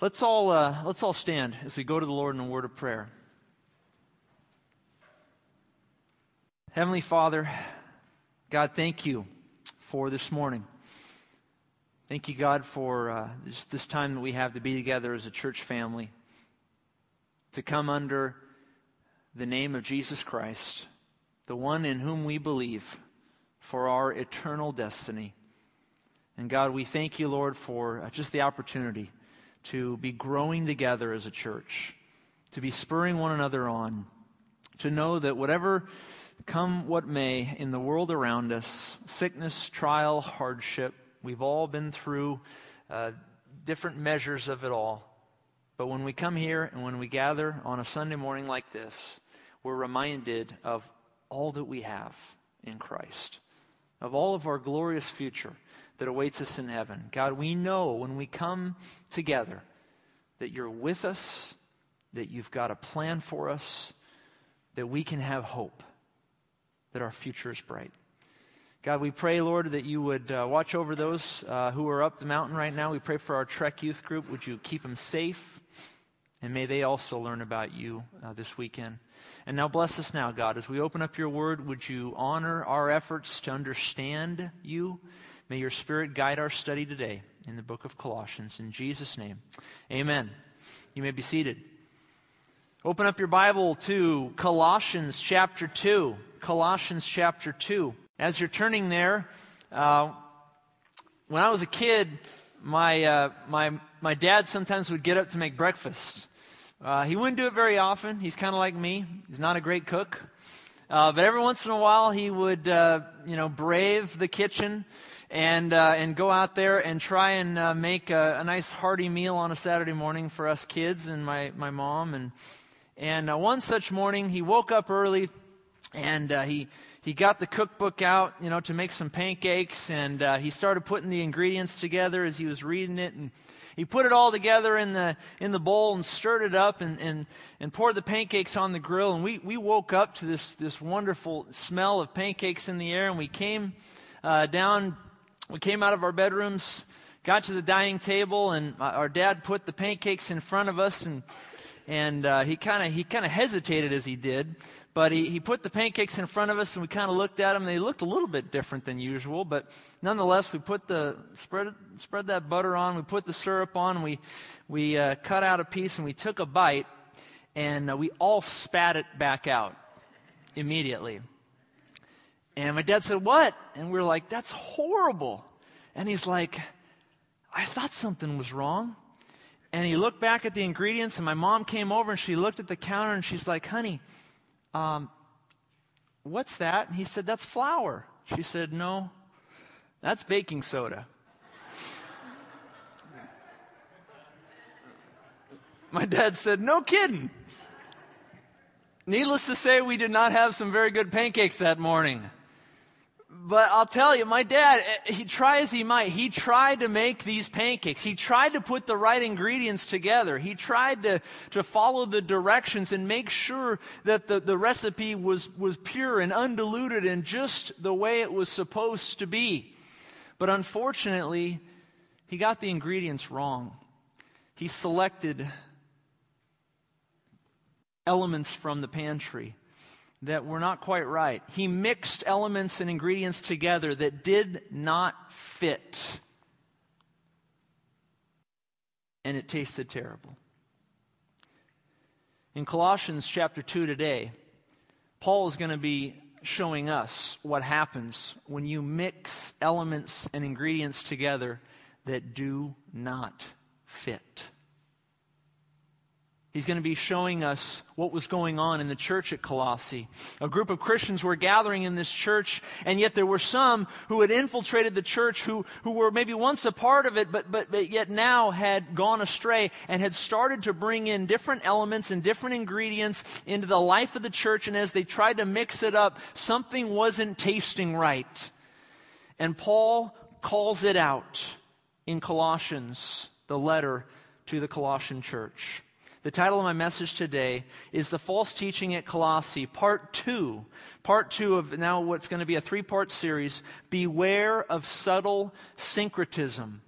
Let's all, uh, let's all stand as we go to the Lord in a word of prayer. Heavenly Father, God, thank you for this morning. Thank you, God, for uh, this, this time that we have to be together as a church family, to come under the name of Jesus Christ, the one in whom we believe for our eternal destiny. And God, we thank you, Lord, for uh, just the opportunity to be growing together as a church, to be spurring one another on, to know that whatever come what may in the world around us sickness, trial, hardship we've all been through uh, different measures of it all. But when we come here and when we gather on a Sunday morning like this, we're reminded of all that we have in Christ, of all of our glorious future that awaits us in heaven. God, we know when we come together that you're with us, that you've got a plan for us, that we can have hope, that our future is bright. God, we pray, Lord, that you would uh, watch over those uh, who are up the mountain right now. We pray for our Trek youth group. Would you keep them safe? And may they also learn about you uh, this weekend. And now bless us now, God. As we open up your word, would you honor our efforts to understand you? May your Spirit guide our study today in the book of Colossians. In Jesus' name, amen. You may be seated. Open up your Bible to Colossians chapter 2. Colossians chapter 2. As you're turning there, uh, when I was a kid, my, uh, my, my dad sometimes would get up to make breakfast. Uh, he wouldn't do it very often. He's kind of like me. He's not a great cook. Uh, but every once in a while, he would, uh, you know, brave the kitchen and uh, and go out there and try and uh, make a, a, nice hearty meal on a Saturday morning for us kids and my my mom. And and uh, one such morning he woke up early and uh, he he got the cookbook out you know to make some pancakes and uh, he started putting the ingredients together as he was reading it. And he put it all together in the in the bowl and stirred it up and, and, and poured the pancakes on the grill. And we, we woke up to this this wonderful smell of pancakes in the air and we came uh, down we came out of our bedrooms, got to the dining table, and our dad put the pancakes in front of us, and and uh, he kind of he kind of hesitated as he did, but he, he put the pancakes in front of us, and we kind of looked at them. They looked a little bit different than usual, but nonetheless, we put the spread spread that butter on, we put the syrup on, we we uh, cut out a piece, and we took a bite, and uh, we all spat it back out immediately. And my dad said, What? And we are like, That's horrible. And he's like, I thought something was wrong. And he looked back at the ingredients, and my mom came over and she looked at the counter and she's like, Honey, um, what's that? And he said, That's flour. She said, No, that's baking soda. my dad said, No kidding. Needless to say, we did not have some very good pancakes that morning. But I'll tell you, my dad, eh, he try as he might, he tried to make these pancakes. He tried to put the right ingredients together. He tried to, to follow the directions and make sure that the, the recipe was, was pure and undiluted and just the way it was supposed to be. But unfortunately, he got the ingredients wrong. He selected elements from the pantry that were not quite right. He mixed elements and ingredients together that did not fit. And it tasted terrible. In Colossians chapter 2 today, Paul is going to be showing us what happens when you mix elements and ingredients together that do not fit. He's going to be showing us what was going on in the church at Colossae. A group of Christians were gathering in this church, and yet there were some who had infiltrated the church who, who were maybe once a part of it, but, but, but yet now had gone astray and had started to bring in different elements and different ingredients into the life of the church. And as they tried to mix it up, something wasn't tasting right. And Paul calls it out in Colossians, the letter to the Colossian church. The title of my message today is The False Teaching at Colossae, Part 2. Part 2 of now what's going to be a three part series Beware of Subtle Syncretism.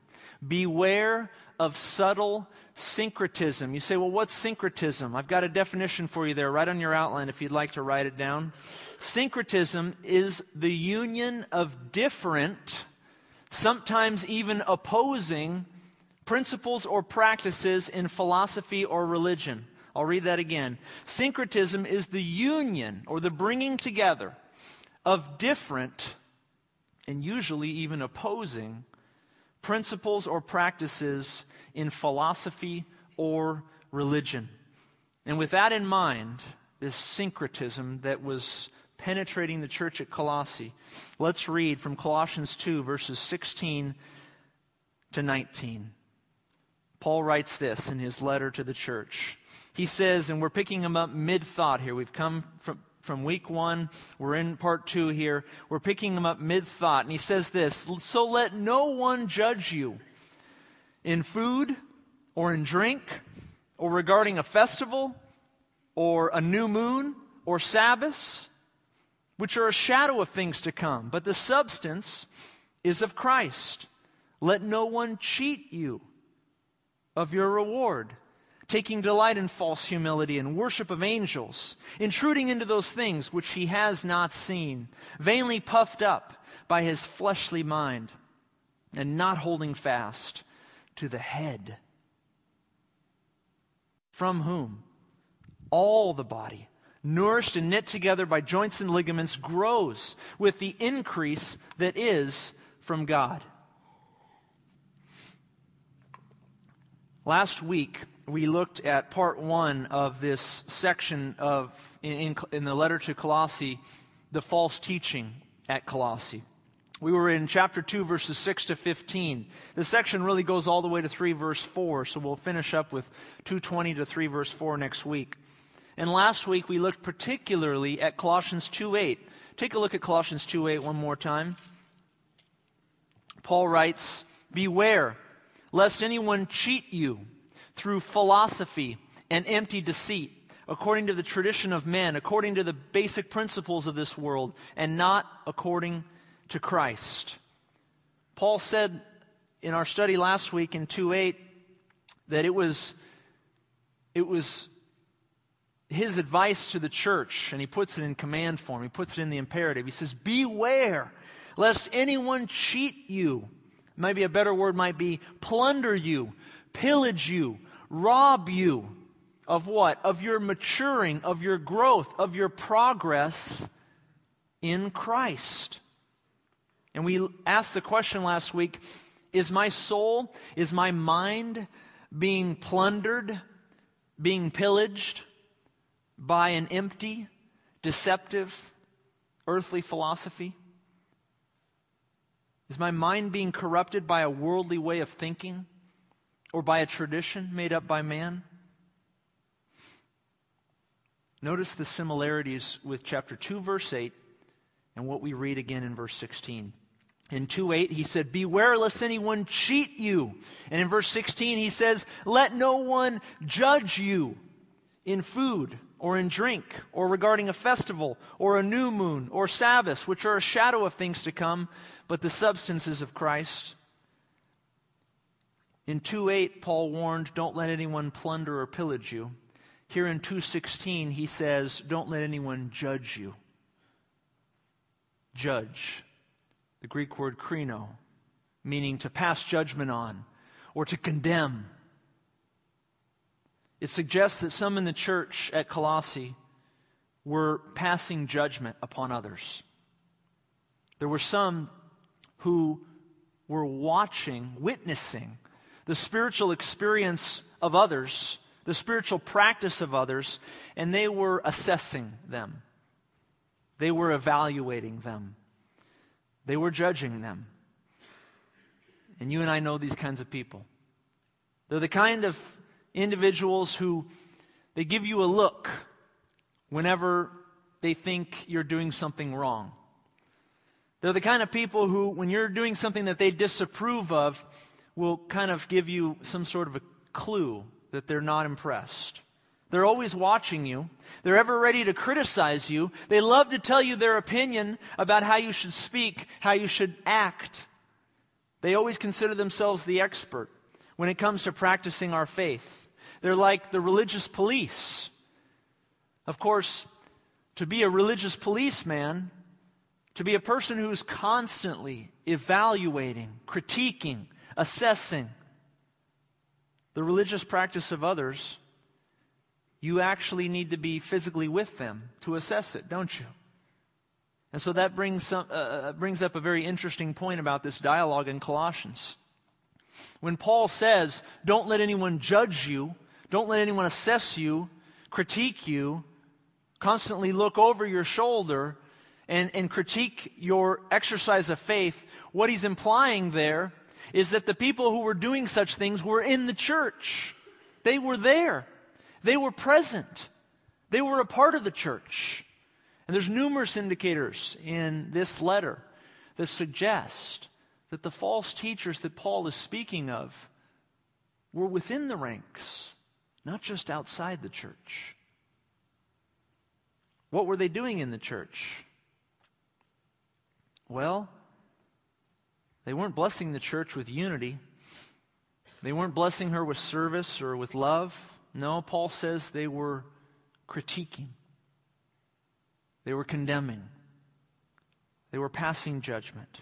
Beware of subtle syncretism. You say, well, what's syncretism? I've got a definition for you there right on your outline if you'd like to write it down. Syncretism is the union of different, sometimes even opposing, principles or practices in philosophy or religion. I'll read that again. Syncretism is the union or the bringing together of different and usually even opposing principles or practices in philosophy or religion. And with that in mind, this syncretism that was penetrating the church at Colossae, let's read from Colossians 2, verses 16 to 19. Paul writes this in his letter to the church. He says, and we're picking him up mid thought here. We've come from, from week one. We're in part two here. We're picking him up mid thought. And he says this So let no one judge you in food or in drink or regarding a festival or a new moon or Sabbaths, which are a shadow of things to come, but the substance is of Christ. Let no one cheat you of your reward taking delight in false humility and worship of angels, intruding into those things which he has not seen, vainly puffed up by his fleshly mind, and not holding fast to the head, from whom all the body, nourished and knit together by joints and ligaments, grows with the increase that is from God. Last week, we looked at part one of this section of, in, in, the letter to Colossae, the false teaching at Colossae. We were in chapter 2, verses 6 to 15. The section really goes all the way to 3, verse 4, so we'll finish up with 220 to 3, verse 4 next week. And last week we looked particularly at Colossians 2 8. Take a look at Colossians 2 8 one more time. Paul writes, Beware, lest anyone cheat you through philosophy and empty deceit, according to the tradition of men, according to the basic principles of this world, and not according to Christ. Paul said in our study last week in 2 8 that it was, it was his advice to the church, and he puts it in command form, he puts it in the imperative. He says, Beware lest anyone cheat you. Maybe a better word might be plunder you, pillage you, rob you of what? Of your maturing, of your growth, of your progress in Christ. And we asked the question last week is my soul, is my mind being plundered, being pillaged by an empty, deceptive, earthly philosophy? Is my mind being corrupted by a worldly way of thinking? or by a tradition made up by man? Notice the similarities with chapter 2, verse 8, and what we read again in verse 16. In 2 8, he said, Beware lest anyone cheat you. And in verse 16, he says, Let no one judge you in food or in drink or regarding a festival or a new moon or Sabbaths, which are a shadow of things to come, but the substances of Christ. In 2:8 Paul warned, "Don't let anyone plunder or pillage you." Here in 2:16 he says, "Don't let anyone judge you." Judge. The Greek word krino, meaning to pass judgment on or to condemn. It suggests that some in the church at Colossae were passing judgment upon others. There were some who were watching, witnessing the spiritual experience of others, the spiritual practice of others, and they were assessing them. They were evaluating them. They were judging them. And you and I know these kinds of people. They're the kind of individuals who they give you a look whenever they think you're doing something wrong. They're the kind of people who, when you're doing something that they disapprove of, will kind of give you some sort of a clue that they're not impressed. They're always watching you. They're ever ready to criticize you. They love to tell you their opinion about how you should speak, how you should act. They always consider themselves the expert. When it comes to practicing our faith. They're like the religious police. Of course, to be a religious policeman, to be a person who's constantly evaluating, critiquing, assessing the religious practice of others, you actually need to be physically with them to assess it, don't you? And so that brings, some, uh, uh, brings up a very interesting point about this dialogue in Colossians. When Paul says, Don't let anyone judge you, don't let anyone assess you, critique you, constantly look over your shoulder and, and critique your exercise of faith, what he's implying there is that the people who were doing such things were in the church. They were there. They were present. They were a part of the church. And there's numerous indicators in this letter that suggest that the false teachers that Paul is speaking of were within the ranks, not just outside the church. What were they doing in the church? Well, they weren't blessing the church with unity. They weren't blessing her with service or with love. No, Paul says they were critiquing, they were condemning, they were passing judgment.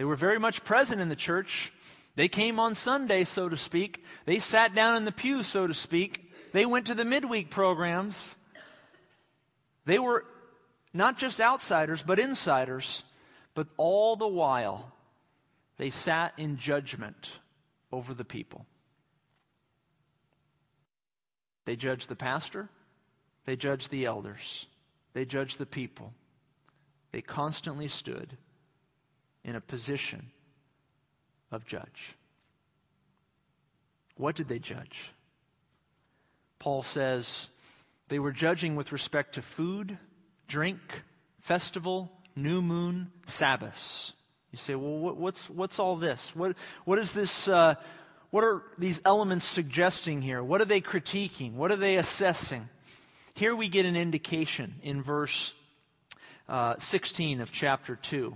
They were very much present in the church. They came on Sunday, so to speak. They sat down in the pew, so to speak. They went to the midweek programs. They were not just outsiders, but insiders. But all the while, they sat in judgment over the people. They judged the pastor, they judged the elders, they judged the people. They constantly stood in a position of judge. What did they judge? Paul says they were judging with respect to food, drink, festival, new moon, Sabbaths. You say, well, what, what's, what's all this? What, what is this? Uh, what are these elements suggesting here? What are they critiquing? What are they assessing? Here we get an indication in verse uh, 16 of chapter 2,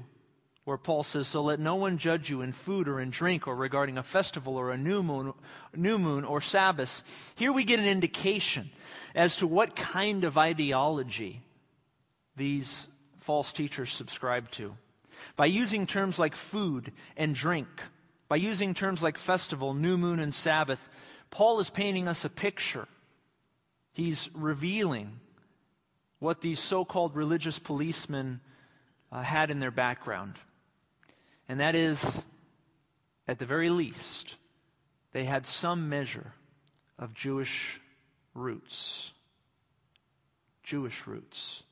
where Paul says, So let no one judge you in food or in drink or regarding a festival or a new moon, new moon or Sabbath. Here we get an indication as to what kind of ideology these false teachers subscribe to. By using terms like food and drink, by using terms like festival, new moon, and Sabbath, Paul is painting us a picture. He's revealing what these so called religious policemen uh, had in their background. And that is, at the very least, they had some measure of Jewish roots. Jewish roots.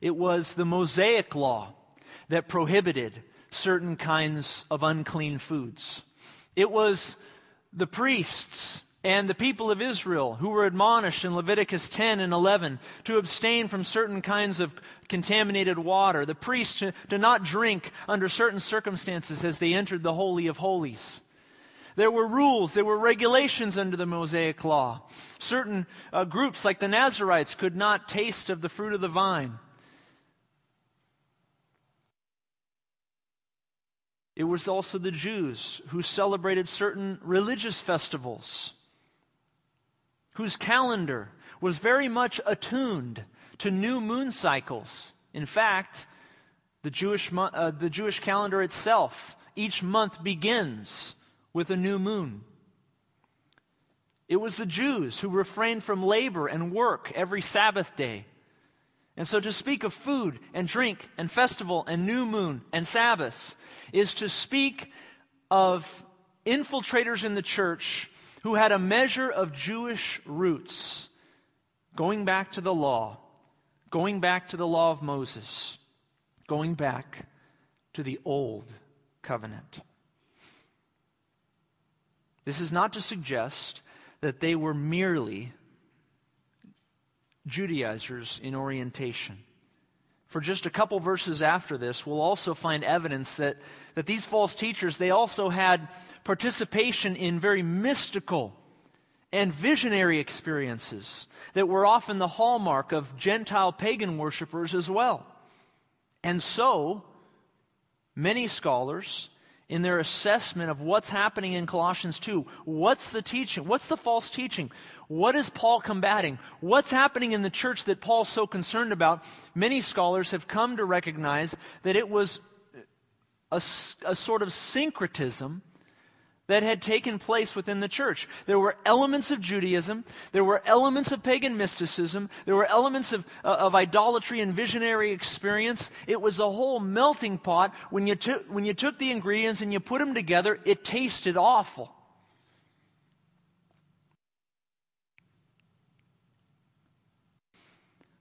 It was the Mosaic law that prohibited certain kinds of unclean foods. It was the priests and the people of Israel who were admonished in Leviticus 10 and 11 to abstain from certain kinds of contaminated water, the priests to, to not drink under certain circumstances as they entered the Holy of Holies. There were rules, there were regulations under the Mosaic law. Certain uh, groups, like the Nazarites, could not taste of the fruit of the vine. It was also the Jews who celebrated certain religious festivals, whose calendar was very much attuned to new moon cycles. In fact, the Jewish, uh, the Jewish calendar itself, each month begins with a new moon. It was the Jews who refrained from labor and work every Sabbath day. And so to speak of food and drink and festival and new moon and Sabbaths is to speak of infiltrators in the church who had a measure of Jewish roots, going back to the law, going back to the law of Moses, going back to the old covenant. This is not to suggest that they were merely Judaizers in orientation. For just a couple verses after this, we'll also find evidence that, that these false teachers, they also had participation in very mystical and visionary experiences that were often the hallmark of Gentile pagan worshippers as well. And so, many scholars, in their assessment of what's happening in Colossians 2. What's the teaching? What's the false teaching? What is Paul combating? What's happening in the church that Paul's so concerned about? Many scholars have come to recognize that it was a, a sort of syncretism that had taken place within the church. There were elements of Judaism, there were elements of pagan mysticism, there were elements of, uh, of idolatry and visionary experience. It was a whole melting pot. When you, took, when you took the ingredients and you put them together, it tasted awful.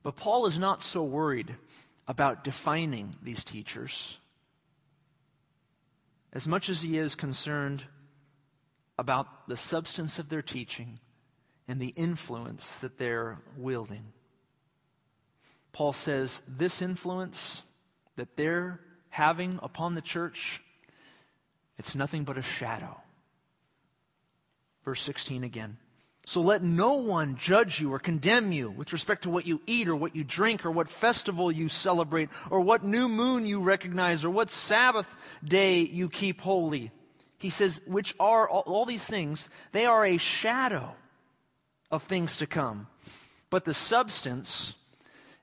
But Paul is not so worried about defining these teachers as much as he is concerned about the substance of their teaching and the influence that they're wielding. Paul says this influence that they're having upon the church, it's nothing but a shadow. Verse 16 again. So let no one judge you or condemn you with respect to what you eat or what you drink or what festival you celebrate or what new moon you recognize or what Sabbath day you keep holy he says, which are all, all these things, they are a shadow of things to come. But the substance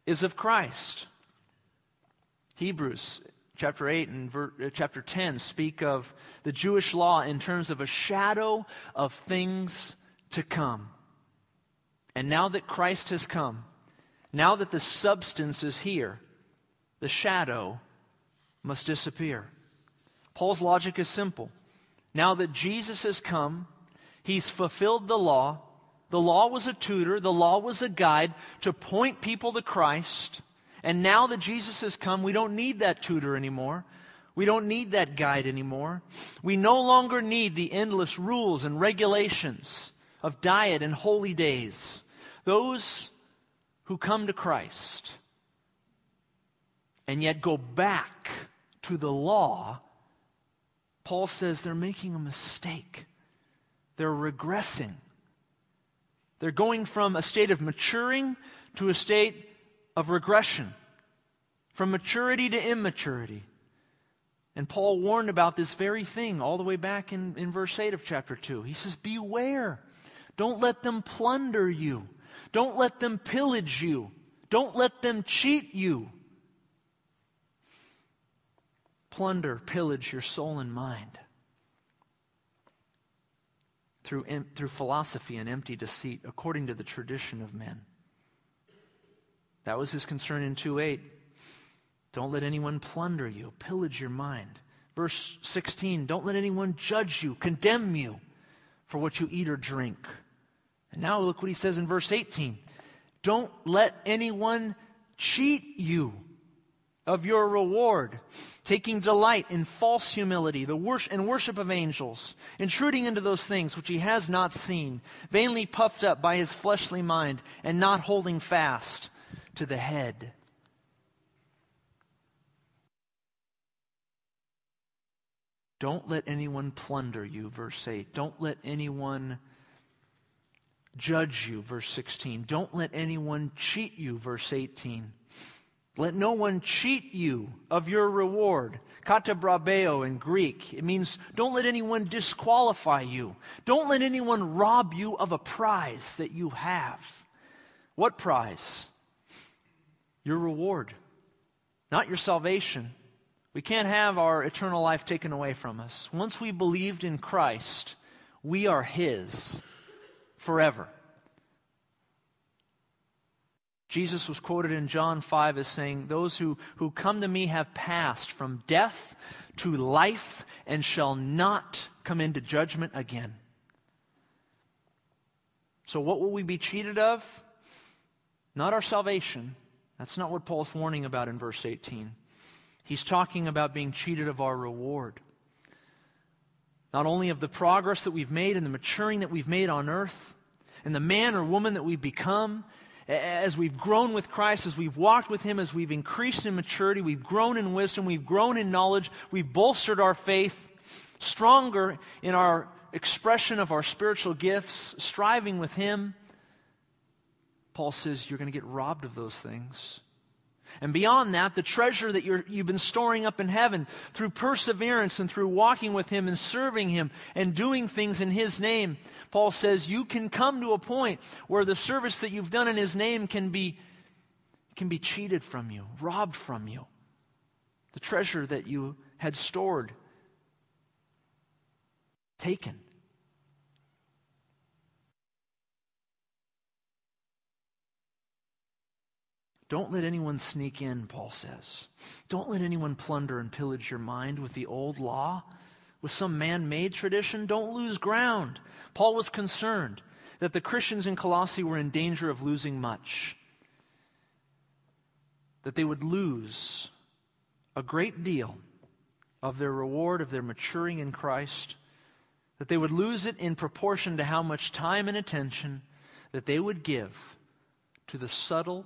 is of Christ. Hebrews chapter 8 and ver, uh, chapter 10 speak of the Jewish law in terms of a shadow of things to come. And now that Christ has come, now that the substance is here, the shadow must disappear. Paul's logic is simple. Now that Jesus has come, he's fulfilled the law. The law was a tutor, the law was a guide to point people to Christ. And now that Jesus has come, we don't need that tutor anymore. We don't need that guide anymore. We no longer need the endless rules and regulations of diet and holy days. Those who come to Christ and yet go back to the law Paul says they're making a mistake. They're regressing. They're going from a state of maturing to a state of regression, from maturity to immaturity. And Paul warned about this very thing all the way back in, in verse 8 of chapter 2. He says, Beware. Don't let them plunder you. Don't let them pillage you. Don't let them cheat you plunder, pillage your soul and mind through, through philosophy and empty deceit, according to the tradition of men. That was his concern in 2 8. Don't let anyone plunder you, pillage your mind. Verse 16, don't let anyone judge you, condemn you for what you eat or drink. And now look what he says in verse 18. Don't let anyone cheat you of your reward, taking delight in false humility, the worship and worship of angels, intruding into those things which he has not seen, vainly puffed up by his fleshly mind, and not holding fast to the head. Don't let anyone plunder you, verse 8. Don't let anyone judge you, verse 16. Don't let anyone cheat you, verse 18. Let no one cheat you of your reward. Katabrabeo in Greek. It means don't let anyone disqualify you. Don't let anyone rob you of a prize that you have. What prize? Your reward, not your salvation. We can't have our eternal life taken away from us. Once we believed in Christ, we are His forever. Jesus was quoted in John 5 as saying, Those who, who come to me have passed from death to life and shall not come into judgment again. So, what will we be cheated of? Not our salvation. That's not what Paul's warning about in verse 18. He's talking about being cheated of our reward. Not only of the progress that we've made and the maturing that we've made on earth, and the man or woman that we've become, as we've grown with Christ, as we've walked with Him, as we've increased in maturity, we've grown in wisdom, we've grown in knowledge, we've bolstered our faith, stronger in our expression of our spiritual gifts, striving with Him. Paul says you're going to get robbed of those things. And beyond that, the treasure that you have been storing up in heaven through perseverance and through walking with Him and serving Him and doing things in His name. Paul says you can come to a point where the service that you've done in His name can be, can be cheated from you, robbed from you. The treasure that you had stored, taken. Don't let anyone sneak in, Paul says. Don't let anyone plunder and pillage your mind with the old law, with some man made tradition. Don't lose ground. Paul was concerned that the Christians in Colossae were in danger of losing much, that they would lose a great deal of their reward of their maturing in Christ, that they would lose it in proportion to how much time and attention that they would give to the subtle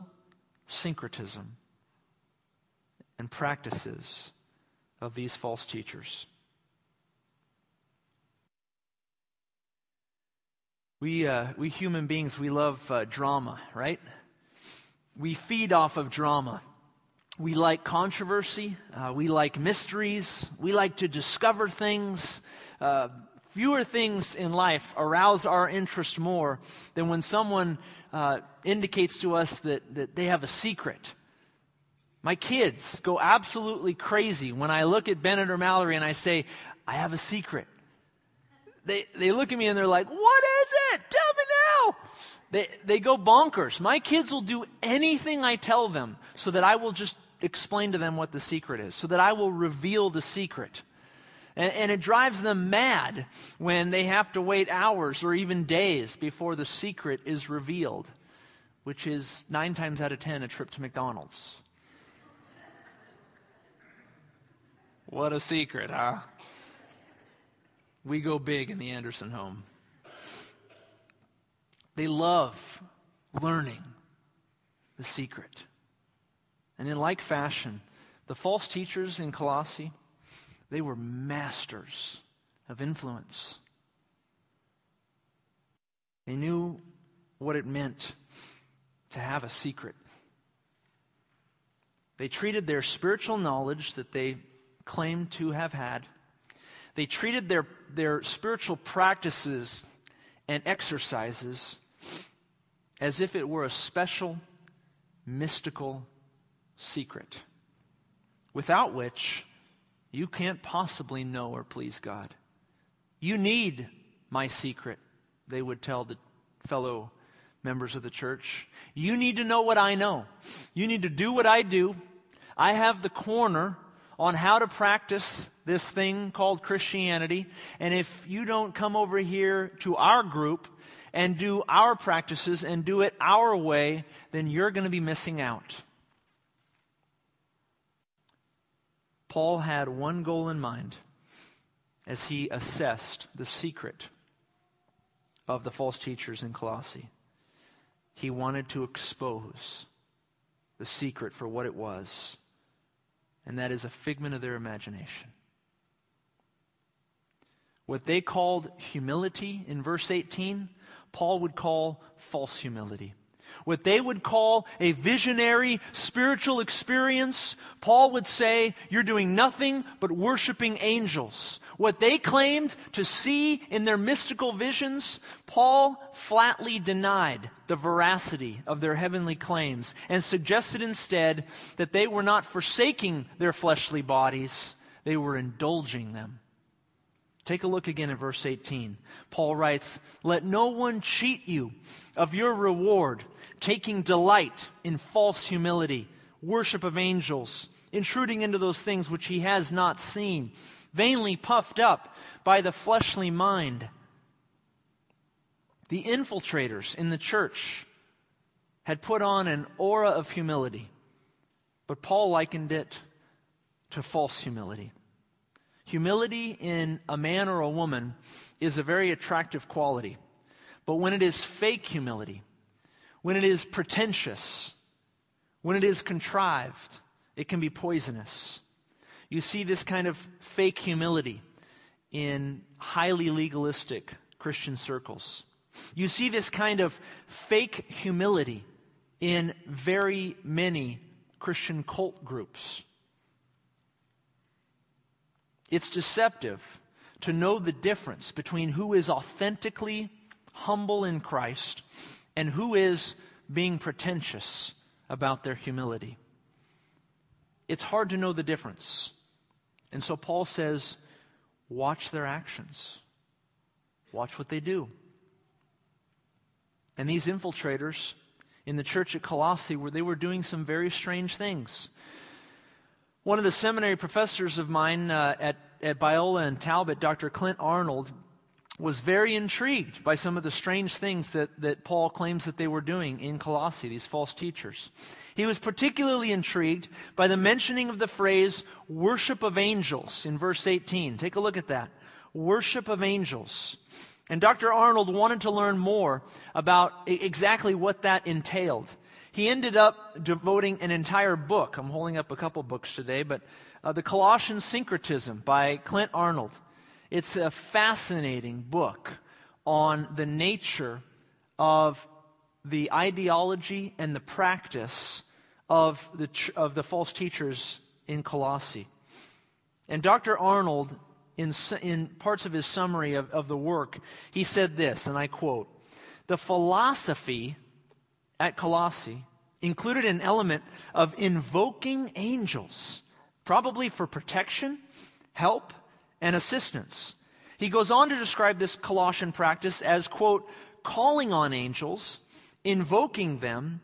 syncretism and practices of these false teachers. We, uh, we human beings, we love uh, drama, right? We feed off of drama. We like controversy. Uh, we like mysteries. We like to discover things. Fewer things in life arouse our interest more than when someone uh, indicates to us that, that they have a secret. My kids go absolutely crazy when I look at Bennett or Mallory and I say, I have a secret. They, they look at me and they're like, What is it? Tell me now. They, they go bonkers. My kids will do anything I tell them so that I will just explain to them what the secret is, so that I will reveal the secret. And, and, it drives them mad when they have to wait hours or even days before the secret is revealed, which is nine times out of ten a trip to McDonald's. What a secret, huh? We go big in the Anderson home. They love learning the secret. And in like fashion, the false teachers in Colossae, they were masters of influence. They knew what it meant to have a secret. They treated their spiritual knowledge that they claimed to have had, they treated their, their spiritual practices and exercises as if it were a special, mystical secret, without which you can't possibly know or please God. You need my secret, they would tell the fellow members of the church. You need to know what I know. You need to do what I do. I have the corner on how to practice this thing called Christianity. And if you don't come over here to our group and do our practices and do it our way, then you're going to be missing out. Paul had one goal in mind as he assessed the secret of the false teachers in Colossae. He wanted to expose the secret for what it was, and that is a figment of their imagination. What they called humility in verse 18, Paul would call false humility what they would call a visionary spiritual experience, Paul would say, You're doing nothing but worshiping angels. What they claimed to see in their mystical visions, Paul flatly denied the veracity of their heavenly claims and suggested instead that they were not forsaking their fleshly bodies, they were indulging them. Take a look again at verse 18. Paul writes, Let no one cheat you of your reward taking delight in false humility, worship of angels, intruding into those things which he has not seen, vainly puffed up by the fleshly mind. The infiltrators in the church had put on an aura of humility, but Paul likened it to false humility. Humility in a man or a woman is a very attractive quality. But when it is fake humility, when it is pretentious, when it is contrived, it can be poisonous. You see this kind of fake humility in highly legalistic Christian circles. You see this kind of fake humility in very many Christian cult groups. It's deceptive to know the difference between who is authentically humble in Christ and who is being pretentious about their humility. It's hard to know the difference. And so Paul says, watch their actions, watch what they do. And these infiltrators in the church at Colossae, where they were doing some very strange things. One of the seminary professors of mine uh, at, at Biola and Talbot, Dr. Clint Arnold, was very intrigued by some of the strange things that, that Paul claims that they were doing in Colossae, these false teachers. He was particularly intrigued by the mentioning of the phrase worship of angels in verse 18. Take a look at that. Worship of angels. And Dr. Arnold wanted to learn more about exactly what that entailed. He ended up devoting an entire book. I'm holding up a couple books today, but uh, The Colossian Syncretism by Clint Arnold. It's a fascinating book on the nature of the ideology and the practice of the, of the false teachers in Colossae. And Dr. Arnold, in, in parts of his summary of, of the work, he said this, and I quote The philosophy at Colossae included an element of invoking angels, probably for protection, help, and assistance. He goes on to describe this Colossian practice as, quote, calling on angels, invoking them,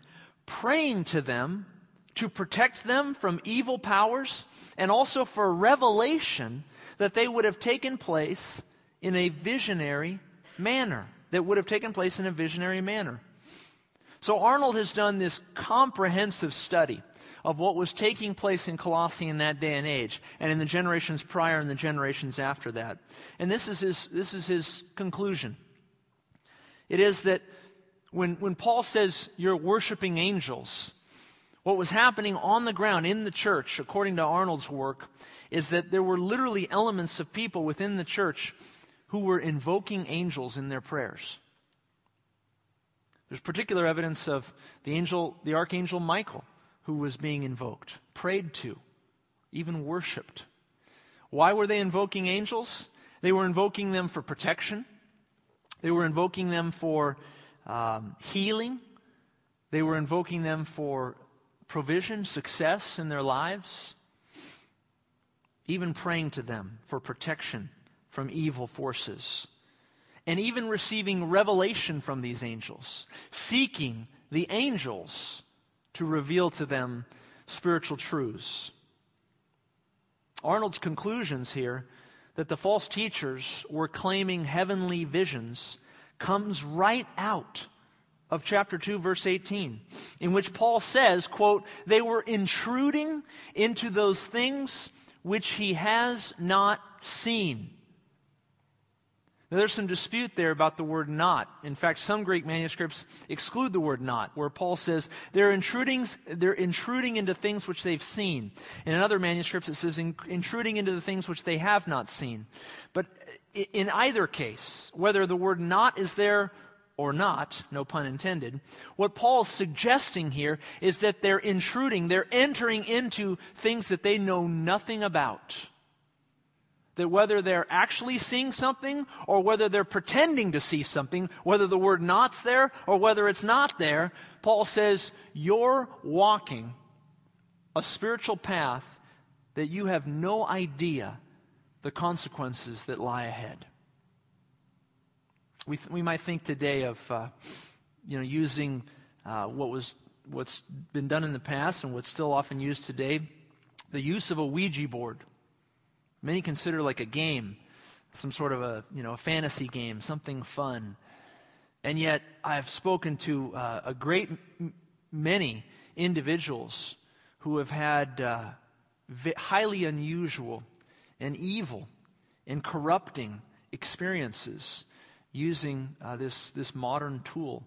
praying to them, to protect them from evil powers, and also for revelation that they would have taken place in a visionary manner. That would have taken place in a visionary manner. So Arnold has done this comprehensive study of what was taking place in Colossae in that day and age, and in the generations prior and the generations after that. And this is his, this is his conclusion. It is that when, when Paul says you're worshiping angels, what was happening on the ground in the church, according to Arnold's work, is that there were literally elements of people within the church who were invoking angels in their prayers. There's particular evidence of the angel, the archangel Michael, who was being invoked, prayed to, even worshiped. Why were they invoking angels? They were invoking them for protection. They were invoking them for um, healing. They were invoking them for provision, success in their lives, even praying to them for protection from evil forces, and even receiving revelation from these angels, seeking the angels to reveal to them spiritual truths. Arnold's conclusions here that the false teachers were claiming heavenly visions comes right out of chapter 2 verse 18 in which Paul says, quote, they were intruding into those things which he has not seen. Now, there's some dispute there about the word not. In fact, some Greek manuscripts exclude the word not, where Paul says they're intruding, they're intruding into things which they've seen. And in other manuscripts, it says intruding into the things which they have not seen. But in either case, whether the word not is there or not, no pun intended, what Paul's suggesting here is that they're intruding, they're entering into things that they know nothing about. That whether they're actually seeing something or whether they're pretending to see something, whether the word not's there or whether it's not there, Paul says, you're walking a spiritual path that you have no idea the consequences that lie ahead. We, th- we might think today of, uh, you know, using uh, what was, what's been done in the past and what's still often used today, the use of a Ouija board. Many consider like a game, some sort of a, you know, a fantasy game, something fun. And yet, I've spoken to uh, a great m- many individuals who have had uh, vi- highly unusual and evil and corrupting experiences using uh, this, this modern tool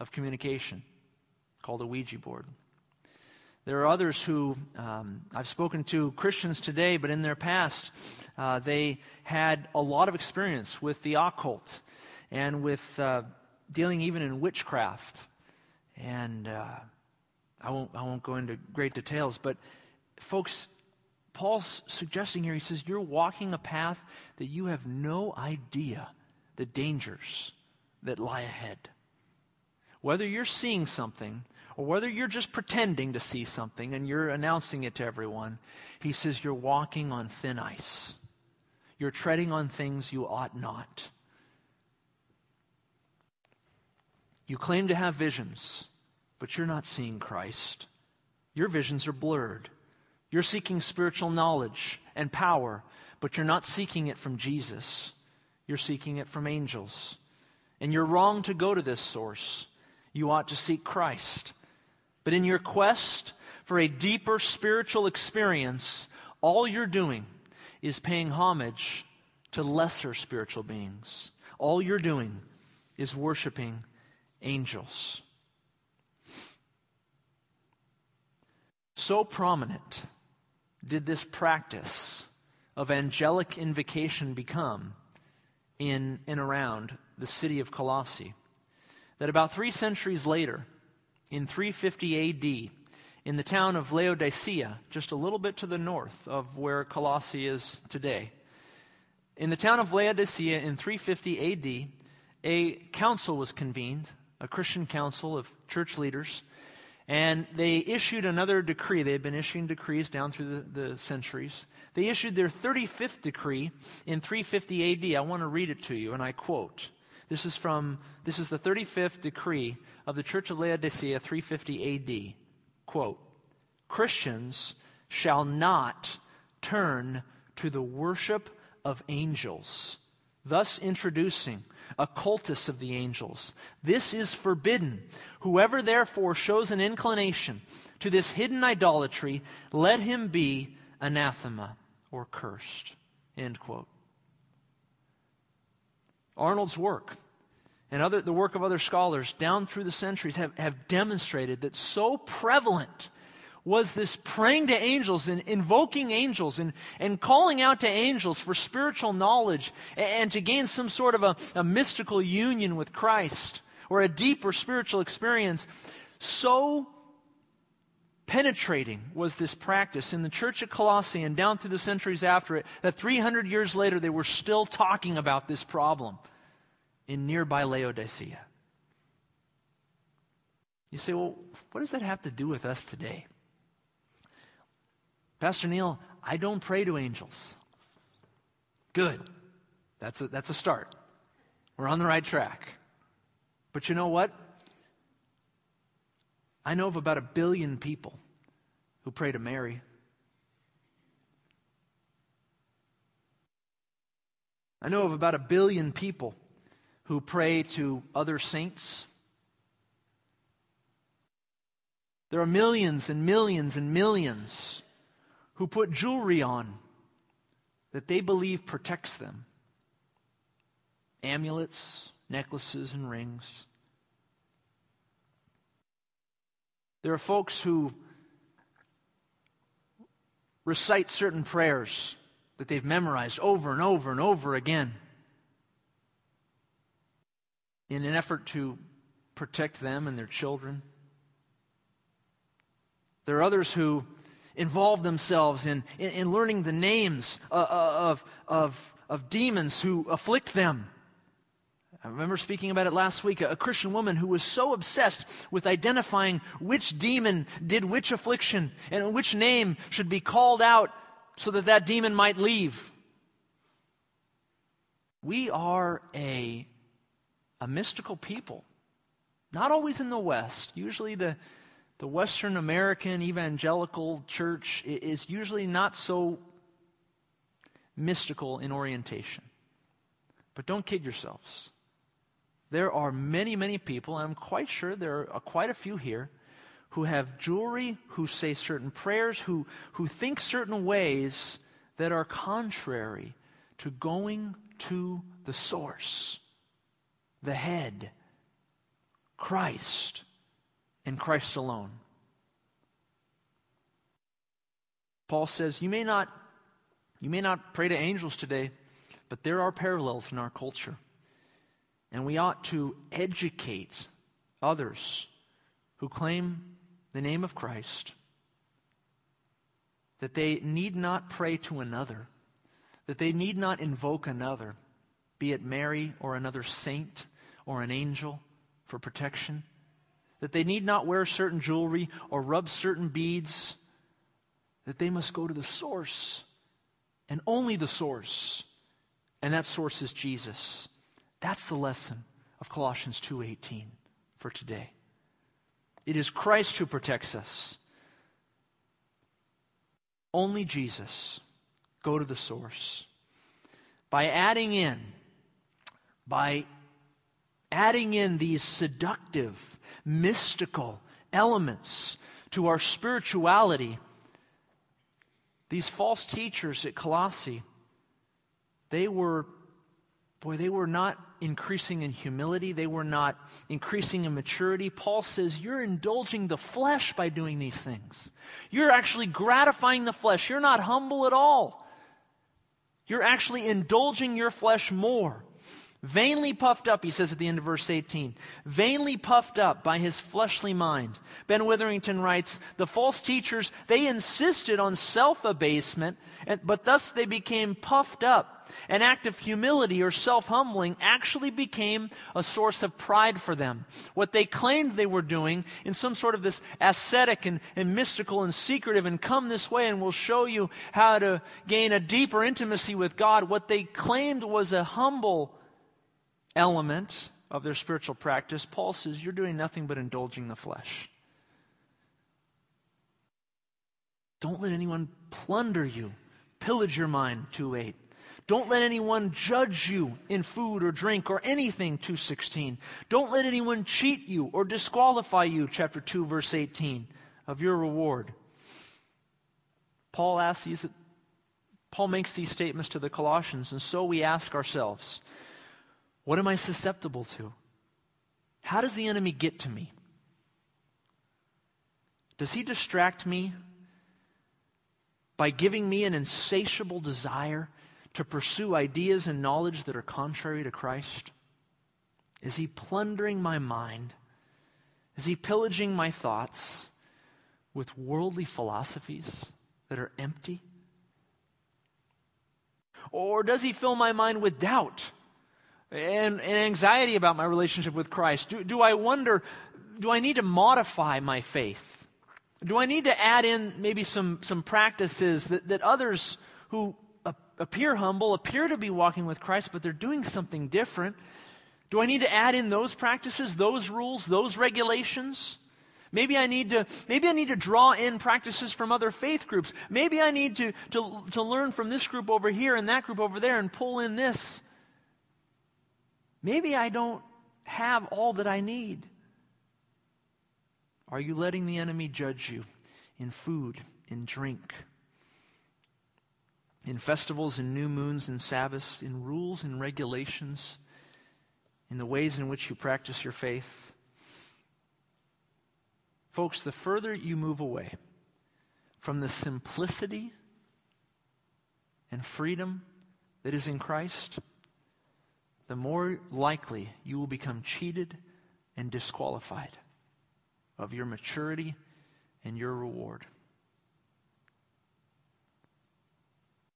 of communication called a Ouija board. There are others who um, I've spoken to, Christians today, but in their past, uh, they had a lot of experience with the occult and with uh, dealing even in witchcraft. And uh, I won't, I won't go into great details, but folks, Paul's suggesting here, he says, you're walking a path that you have no idea the dangers that lie ahead. Whether you're seeing something or whether you're just pretending to see something and you're announcing it to everyone, he says you're walking on thin ice. You're treading on things you ought not. You claim to have visions, but you're not seeing Christ. Your visions are blurred. You're seeking spiritual knowledge and power, but you're not seeking it from Jesus. You're seeking it from angels. And you're wrong to go to this source. You ought to seek Christ. But in your quest for a deeper spiritual experience, all you're doing is paying homage to lesser spiritual beings. All you're doing is worshiping angels. So prominent did this practice of angelic invocation become in and around the city of Colossae that about three centuries later, in 350 AD, in the town of Laodicea, just a little bit to the north of where Colossae is today, in the town of Laodicea in 350 AD, a council was convened, a Christian council of church leaders, and they issued another decree. They had been issuing decrees down through the, the, centuries. They issued their 35th decree in 350 AD. I want to read it to you, and I quote. This is from this is the 35th decree of the Church of Laodicea 350 AD. Quote, Christians shall not turn to the worship of angels, thus introducing a cultus of the angels. This is forbidden. Whoever therefore shows an inclination to this hidden idolatry, let him be anathema or cursed. End quote. Arnold's work and other, the work of other scholars down through the centuries have, have demonstrated that so prevalent was this praying to angels and invoking angels and, and calling out to angels for spiritual knowledge and, to gain some sort of a, a mystical union with Christ or a deeper spiritual experience. So penetrating was this practice in the church at Colossae and down through the centuries after it that 300 years later they were still talking about this problem in nearby Laodicea. You say, well, what does that have to do with us today? Pastor Neil, I don't pray to angels. Good. That's a, that's a start. We're on the right track. But you know what? I know of about a billion people who pray to Mary. I know of about a billion people who pray to other saints. There are millions and millions and millions who put jewelry on that they believe protects them amulets, necklaces, and rings. There are folks who recite certain prayers that they've memorized over and over and over again in an effort to protect them and their children. There are others who involve themselves in, in, in learning the names uh, uh, of, of, of demons who afflict them. I remember speaking about it last week. A Christian woman who was so obsessed with identifying which demon did which affliction and which name should be called out so that that demon might leave. We are a, a mystical people. Not always in the West. Usually the, the Western American evangelical church is usually not so mystical in orientation. But don't kid yourselves. There are many, many people, and I'm quite sure there are quite a few here, who have jewelry, who say certain prayers, who, who think certain ways that are contrary to going to the source, the head, Christ and Christ alone. Paul says, You may not, you may not pray to angels today, but there are parallels in our culture. And we ought to educate others who claim the name of Christ, that they need not pray to another, that they need not invoke another, be it Mary or another saint or an angel for protection, that they need not wear certain jewelry or rub certain beads, that they must go to the source and only the source, and that source is Jesus. That's the lesson of Colossians 2:18 for today. It is Christ who protects us. Only Jesus. Go to the source. By adding in, by adding in these seductive, mystical elements to our spirituality, these false teachers at Colossae, they were, boy, they were not increasing in humility. They were not increasing in maturity. Paul says, You're indulging the flesh by doing these things. You're actually gratifying the flesh. You're not humble at all. You're actually indulging your flesh more. Vainly puffed up, he says at the end of verse 18. Vainly puffed up by his fleshly mind. Ben Witherington writes, the false teachers, they insisted on self-abasement, but thus they became puffed up. An act of humility or self-humbling actually became a source of pride for them. What they claimed they were doing in some sort of this ascetic and, and mystical and secretive and come this way and we'll show you how to gain a deeper intimacy with God. What they claimed was a humble element of their spiritual practice, Paul says, You're doing nothing but indulging the flesh. Don't let anyone plunder you, pillage your mind, 2 8. Don't let anyone judge you in food or drink or anything, 216. Don't let anyone cheat you or disqualify you, chapter 2, verse 18, of your reward. Paul asks these, Paul makes these statements to the Colossians, and so we ask ourselves, what am I susceptible to? How does the enemy get to me? Does he distract me by giving me an insatiable desire to pursue ideas and knowledge that are contrary to Christ? Is he plundering my mind? Is he pillaging my thoughts with worldly philosophies that are empty? Or does he fill my mind with doubt? and, and anxiety about my relationship with Christ? Do, do I wonder, do I need to modify my faith? Do I need to add in maybe some, some practices that, that others who appear humble, appear to be walking with Christ, but they're doing something different? Do I need to add in those practices, those rules, those regulations? Maybe I need to, maybe I need to draw in practices from other faith groups. Maybe I need to, to, to learn from this group over here and that group over there and pull in this Maybe I don't have all that I need. Are you letting the enemy judge you in food, in drink, in festivals, in new moons, in Sabbaths, in rules and regulations, in the ways in which you practice your faith? Folks, the further you move away from the simplicity and freedom that is in Christ, the more likely you will become cheated and disqualified of your maturity and your reward.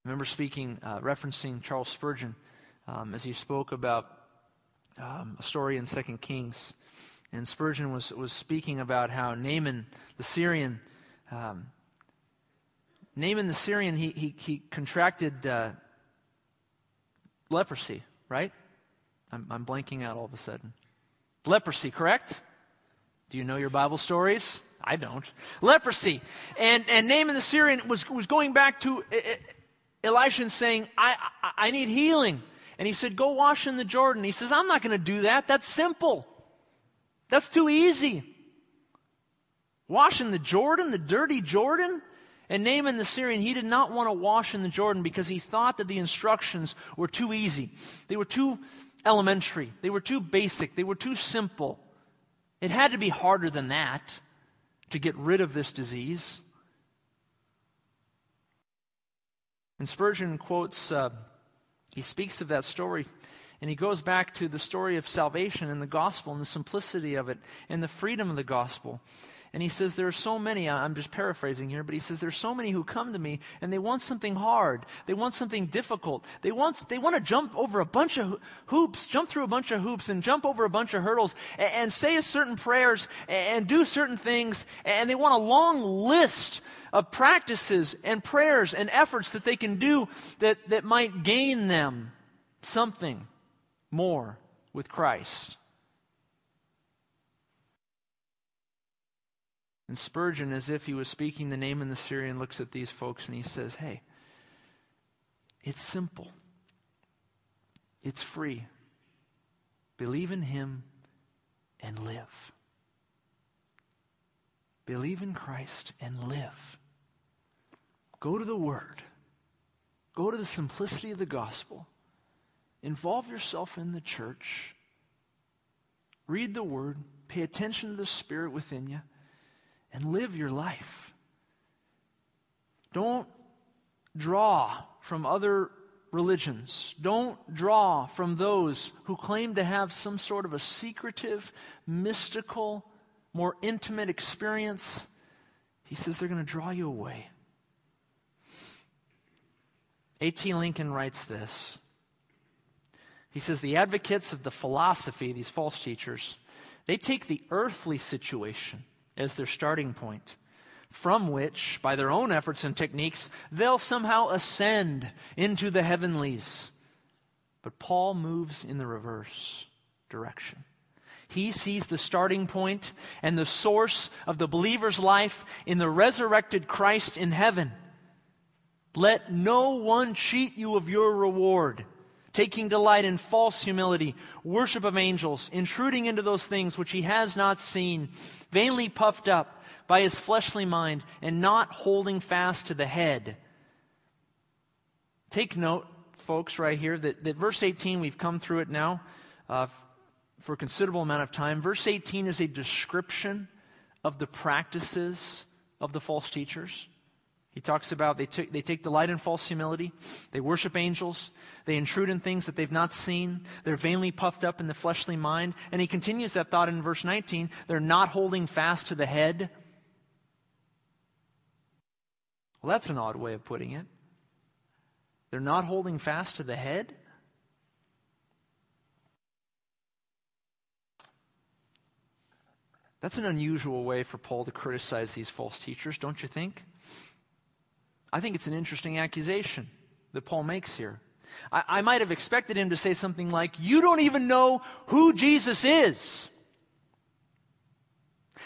I remember speaking, uh, referencing Charles Spurgeon um, as he spoke about um, a story in 2 Kings. And Spurgeon was, was speaking about how Naaman the Syrian, um, Naaman the Syrian, he, he, he contracted uh, leprosy, right? I'm, I'm blanking out all of a sudden. Leprosy, correct? Do you know your Bible stories? I don't. Leprosy. And, and Naaman the Syrian was, was going back to Elisha and saying, I, I, I need healing. And he said, Go wash in the Jordan. He says, I'm not going to do that. That's simple. That's too easy. Wash in the Jordan, the dirty Jordan? And Naaman the Syrian, he did not want to wash in the Jordan because he thought that the instructions were too easy. They were too elementary. They were too basic. They were too simple. It had to be harder than that to get rid of this disease. And Spurgeon quotes, uh, he speaks of that story, and he goes back to the story of salvation and the gospel and the simplicity of it and the freedom of the gospel. And he says, There are so many, I'm just paraphrasing here, but he says, There are so many who come to me and they want something hard. They want something difficult. They want, they want to jump over a bunch of hoops, jump through a bunch of hoops and jump over a bunch of hurdles and, and say certain prayers and, and do certain things. And they want a long list of practices and prayers and efforts that they can do that, that might gain them something more with Christ. And Spurgeon, as if he was speaking the Naaman the Syrian, looks at these folks and he says, Hey, it's simple, it's free. Believe in him and live. Believe in Christ and live. Go to the Word. Go to the simplicity of the gospel. Involve yourself in the church. Read the Word. Pay attention to the Spirit within you and live your life. Don't draw from other religions. Don't draw from those who claim to have some sort of a secretive, mystical, more intimate experience. He says they're going to draw you away. A.T. Lincoln writes this. He says the advocates of the philosophy, these false teachers, they take the earthly situation as their starting point, from which, by their own efforts and techniques, they'll somehow ascend into the heavenlies. But Paul moves in the reverse direction. He sees the starting point and the source of the believer's life in the resurrected Christ in heaven. Let no one cheat you of your reward taking delight in false humility, worship of angels, intruding into those things which he has not seen, vainly puffed up by his fleshly mind, and not holding fast to the head. Take note, folks, right here, that, that verse 18, we've come through it now uh, for a considerable amount of time. Verse 18 is a description of the practices of the false teachers. He talks about they, t- they take delight in false humility. They worship angels. They intrude in things that they've not seen. They're vainly puffed up in the fleshly mind. And he continues that thought in verse 19. They're not holding fast to the head. Well, that's an odd way of putting it. They're not holding fast to the head? That's an unusual way for Paul to criticize these false teachers, don't you think? I think it's an interesting accusation that Paul makes here. I, I might have expected him to say something like, You don't even know who Jesus is.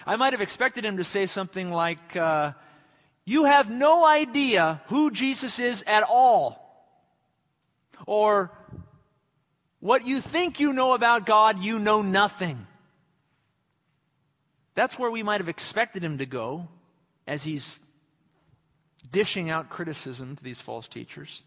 I might have expected him to say something like, uh, You have no idea who Jesus is at all. Or, What you think you know about God, you know nothing. That's where we might have expected him to go as he's dishing out criticism to these false teachers.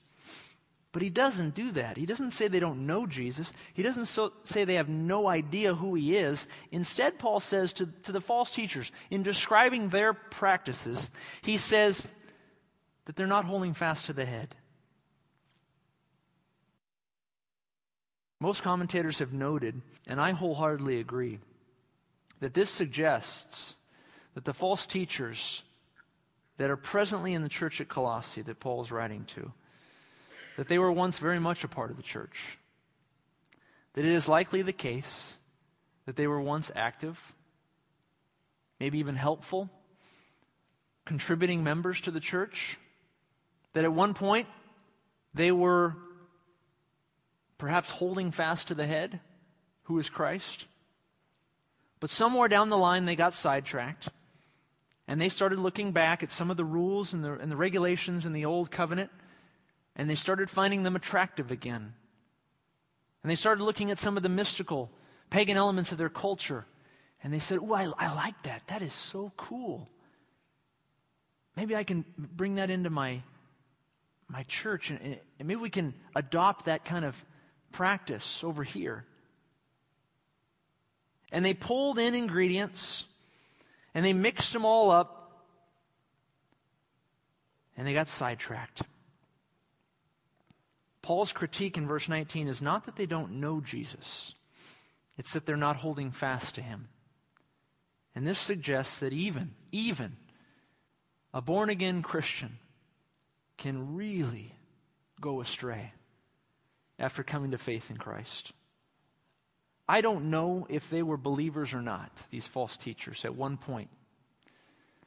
But he doesn't do that. He doesn't say they don't know Jesus. He doesn't so, say they have no idea who he is. Instead, Paul says to, to the false teachers, in describing their practices, he says that they're not holding fast to the head. Most commentators have noted, and I wholeheartedly agree, that this suggests that the false teachers that are presently in the church at Colossae that Paul is writing to, that they were once very much a part of the church, that it is likely the case that they were once active, maybe even helpful, contributing members to the church, that at one point they were perhaps holding fast to the head, who is Christ. But somewhere down the line, they got sidetracked. And they started looking back at some of the rules and the, and the regulations in the Old Covenant, and they started finding them attractive again. And they started looking at some of the mystical, pagan elements of their culture, and they said, Oh, I, I like that. That is so cool. Maybe I can bring that into my, my church, and, and maybe we can adopt that kind of practice over here. And they pulled in ingredients and they mixed them all up and they got sidetracked. Paul's critique in verse 19 is not that they don't know Jesus, it's that they're not holding fast to him. And this suggests that even, even a born again Christian can really go astray after coming to faith in Christ. I don't know if they were believers or not, these false teachers, at one point.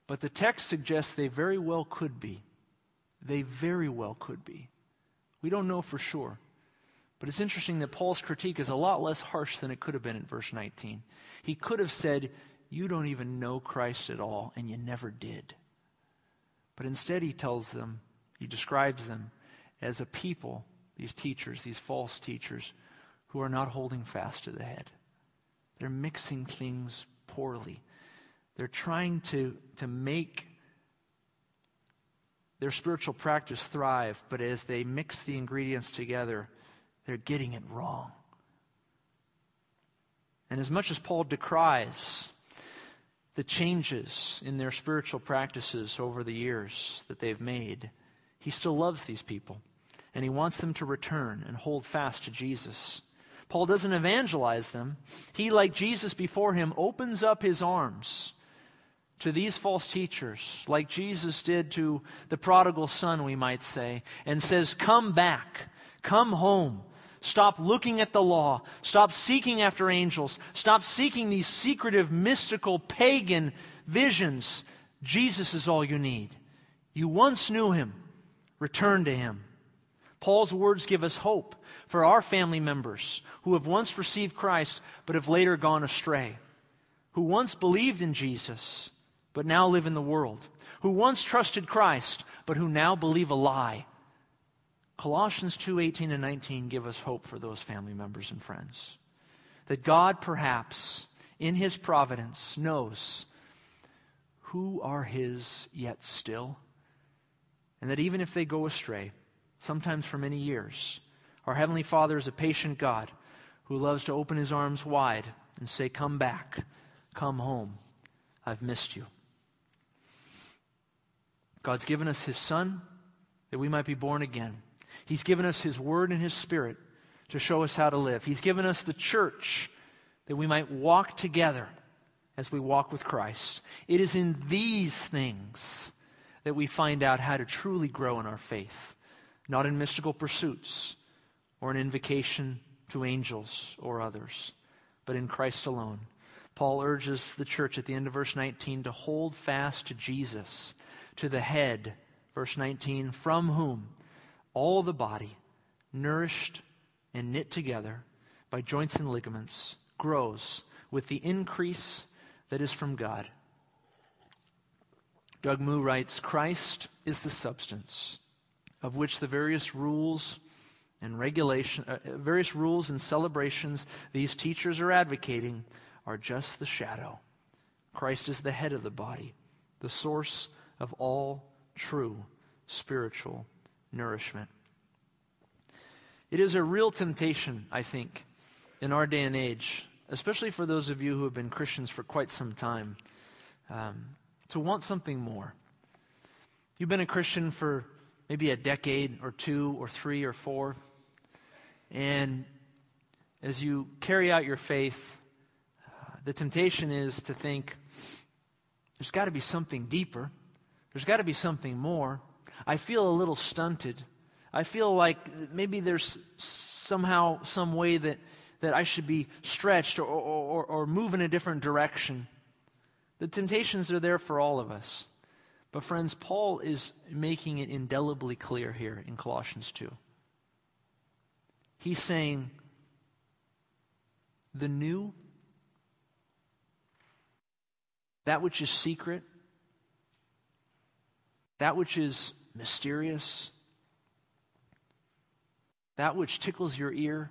But the text suggests they very well could be. They very well could be. We don't know for sure. But it's interesting that Paul's critique is a lot less harsh than it could have been in verse 19. He could have said, You don't even know Christ at all, and you never did. But instead, he tells them, he describes them as a people, these teachers, these false teachers, who are not holding fast to the head. They're mixing things poorly. They're trying to, to make their spiritual practice thrive, but as they mix the ingredients together, they're getting it wrong. And as much as Paul decries the changes in their spiritual practices over the years that they've made, he still loves these people. And he wants them to return and hold fast to Jesus. Paul doesn't evangelize them. He, like Jesus before him, opens up his arms to these false teachers, like Jesus did to the prodigal son, we might say, and says, Come back, come home. Stop looking at the law. Stop seeking after angels. Stop seeking these secretive, mystical, pagan visions. Jesus is all you need. You once knew him. Return to him. Paul's words give us hope for our family members who have once received Christ but have later gone astray, who once believed in Jesus but now live in the world, who once trusted Christ, but who now believe a lie. Colossians 2 18 and 19 give us hope for those family members and friends. That God, perhaps, in His providence, knows who are His yet still. And that even if they go astray, sometimes for many years, our Heavenly Father is a patient God who loves to open His arms wide and say, Come back, come home. I've missed you. God's given us His Son that we might be born again. He's given us His Word and His Spirit to show us how to live. He's given us the church that we might walk together as we walk with Christ. It is in these things that we find out how to truly grow in our faith, not in mystical pursuits or an invocation to angels or others, but in Christ alone. Paul urges the church at the end of verse 19 to hold fast to Jesus to the head, verse 19, from whom all the body, nourished and knit together by joints and ligaments, grows with the increase that is from God. Doug Moo writes Christ is the substance of which the various rules and regulation, uh, various rules and celebrations these teachers are advocating are just the shadow. Christ is the head of the body, the source of all true spiritual nourishment. It is a real temptation, I think, in our day and age, especially for those of you who have been Christians for quite some time, um, to want something more. You've been a Christian for maybe a decade or two or three or four, and as you carry out your faith, uh, the temptation is to think there's got to be something deeper. There's got to be something more. I feel a little stunted. I feel like maybe there's somehow some way that, that I should be stretched or, or, or move in a different direction. The temptations are there for all of us. But, friends, Paul is making it indelibly clear here in Colossians 2. He's saying, the new, that which is secret, that which is mysterious, that which tickles your ear,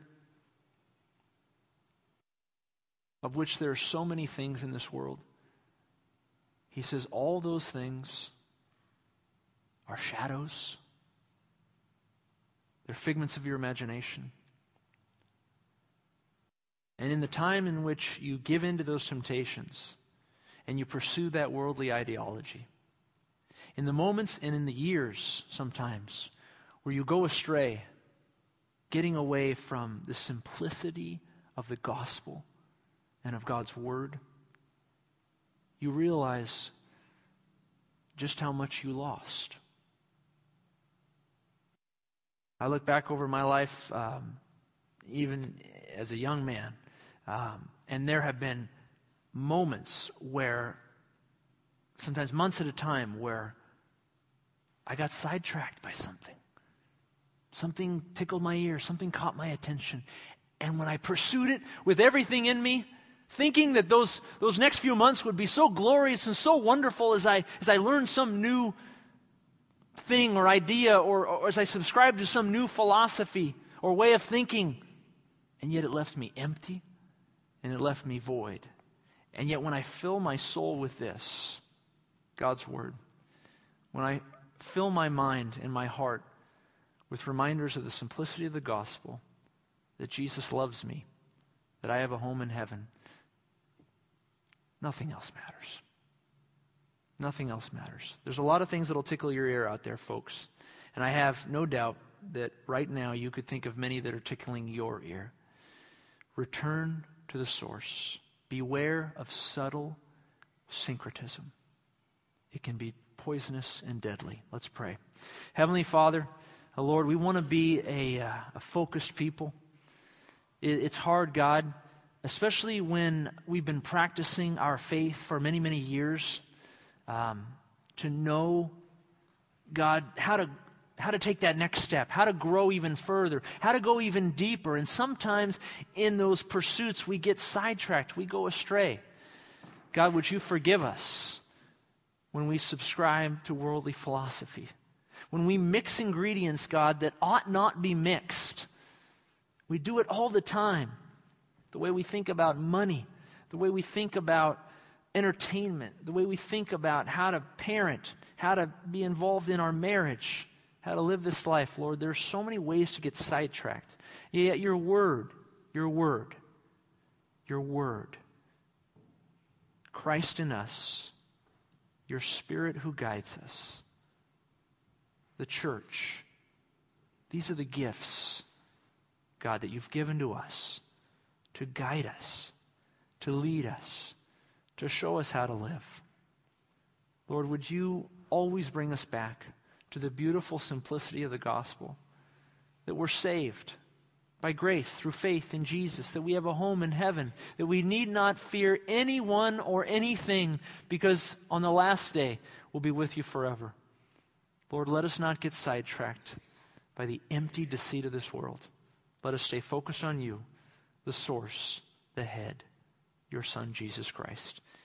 of which there are so many things in this world. He says, all those things are shadows, they're figments of your imagination. And in the time in which you give in to those temptations and you pursue that worldly ideology, in the moments and in the years sometimes where you go astray, getting away from the simplicity of the gospel and of God's word, you realize just how much you lost. I look back over my life, um, even as a young man, um, and there have been moments where, sometimes months at a time, where I got sidetracked by something. Something tickled my ear, something caught my attention. And when I pursued it with everything in me, thinking that those, those next few months would be so glorious and so wonderful as I, as I learned some new thing or idea or, or as I subscribed to some new philosophy or way of thinking. And yet it left me empty and it left me void. And yet when I fill my soul with this, God's Word, when I fill my mind and my heart with reminders of the simplicity of the gospel, that Jesus loves me, that I have a home in heaven, nothing else matters. Nothing else matters. There's a lot of things that'll tickle your ear out there, folks. And I have no doubt that right now you could think of many that are tickling your ear. Return to the source. Beware of subtle syncretism. It can be poisonous and deadly. Let's pray. Heavenly Father, uh, Lord, we want to be a, uh, a focused people. It, it's hard, God, especially when we've been practicing our faith for many, many years, um, to know, God, how to how to take that next step, how to grow even further, how to go even deeper. And sometimes in those pursuits, we get sidetracked, we go astray. God, would you forgive us when we subscribe to worldly philosophy? When we mix ingredients, God, that ought not be mixed. We do it all the time. The way we think about money, the way we think about entertainment, the way we think about how to parent, how to be involved in our marriage how to live this life, Lord. There's so many ways to get sidetracked. Yet your word, your word, your word, Christ in us, your spirit who guides us, the church, these are the gifts, God, that you've given to us to guide us, to lead us, to show us how to live. Lord, would you always bring us back to the beautiful simplicity of the gospel that we're saved by grace through faith in Jesus, that we have a home in heaven, that we need not fear anyone or anything because on the last day we'll be with you forever. Lord, let us not get sidetracked by the empty deceit of this world. Let us stay focused on you, the source, the head, your Son, Jesus Christ,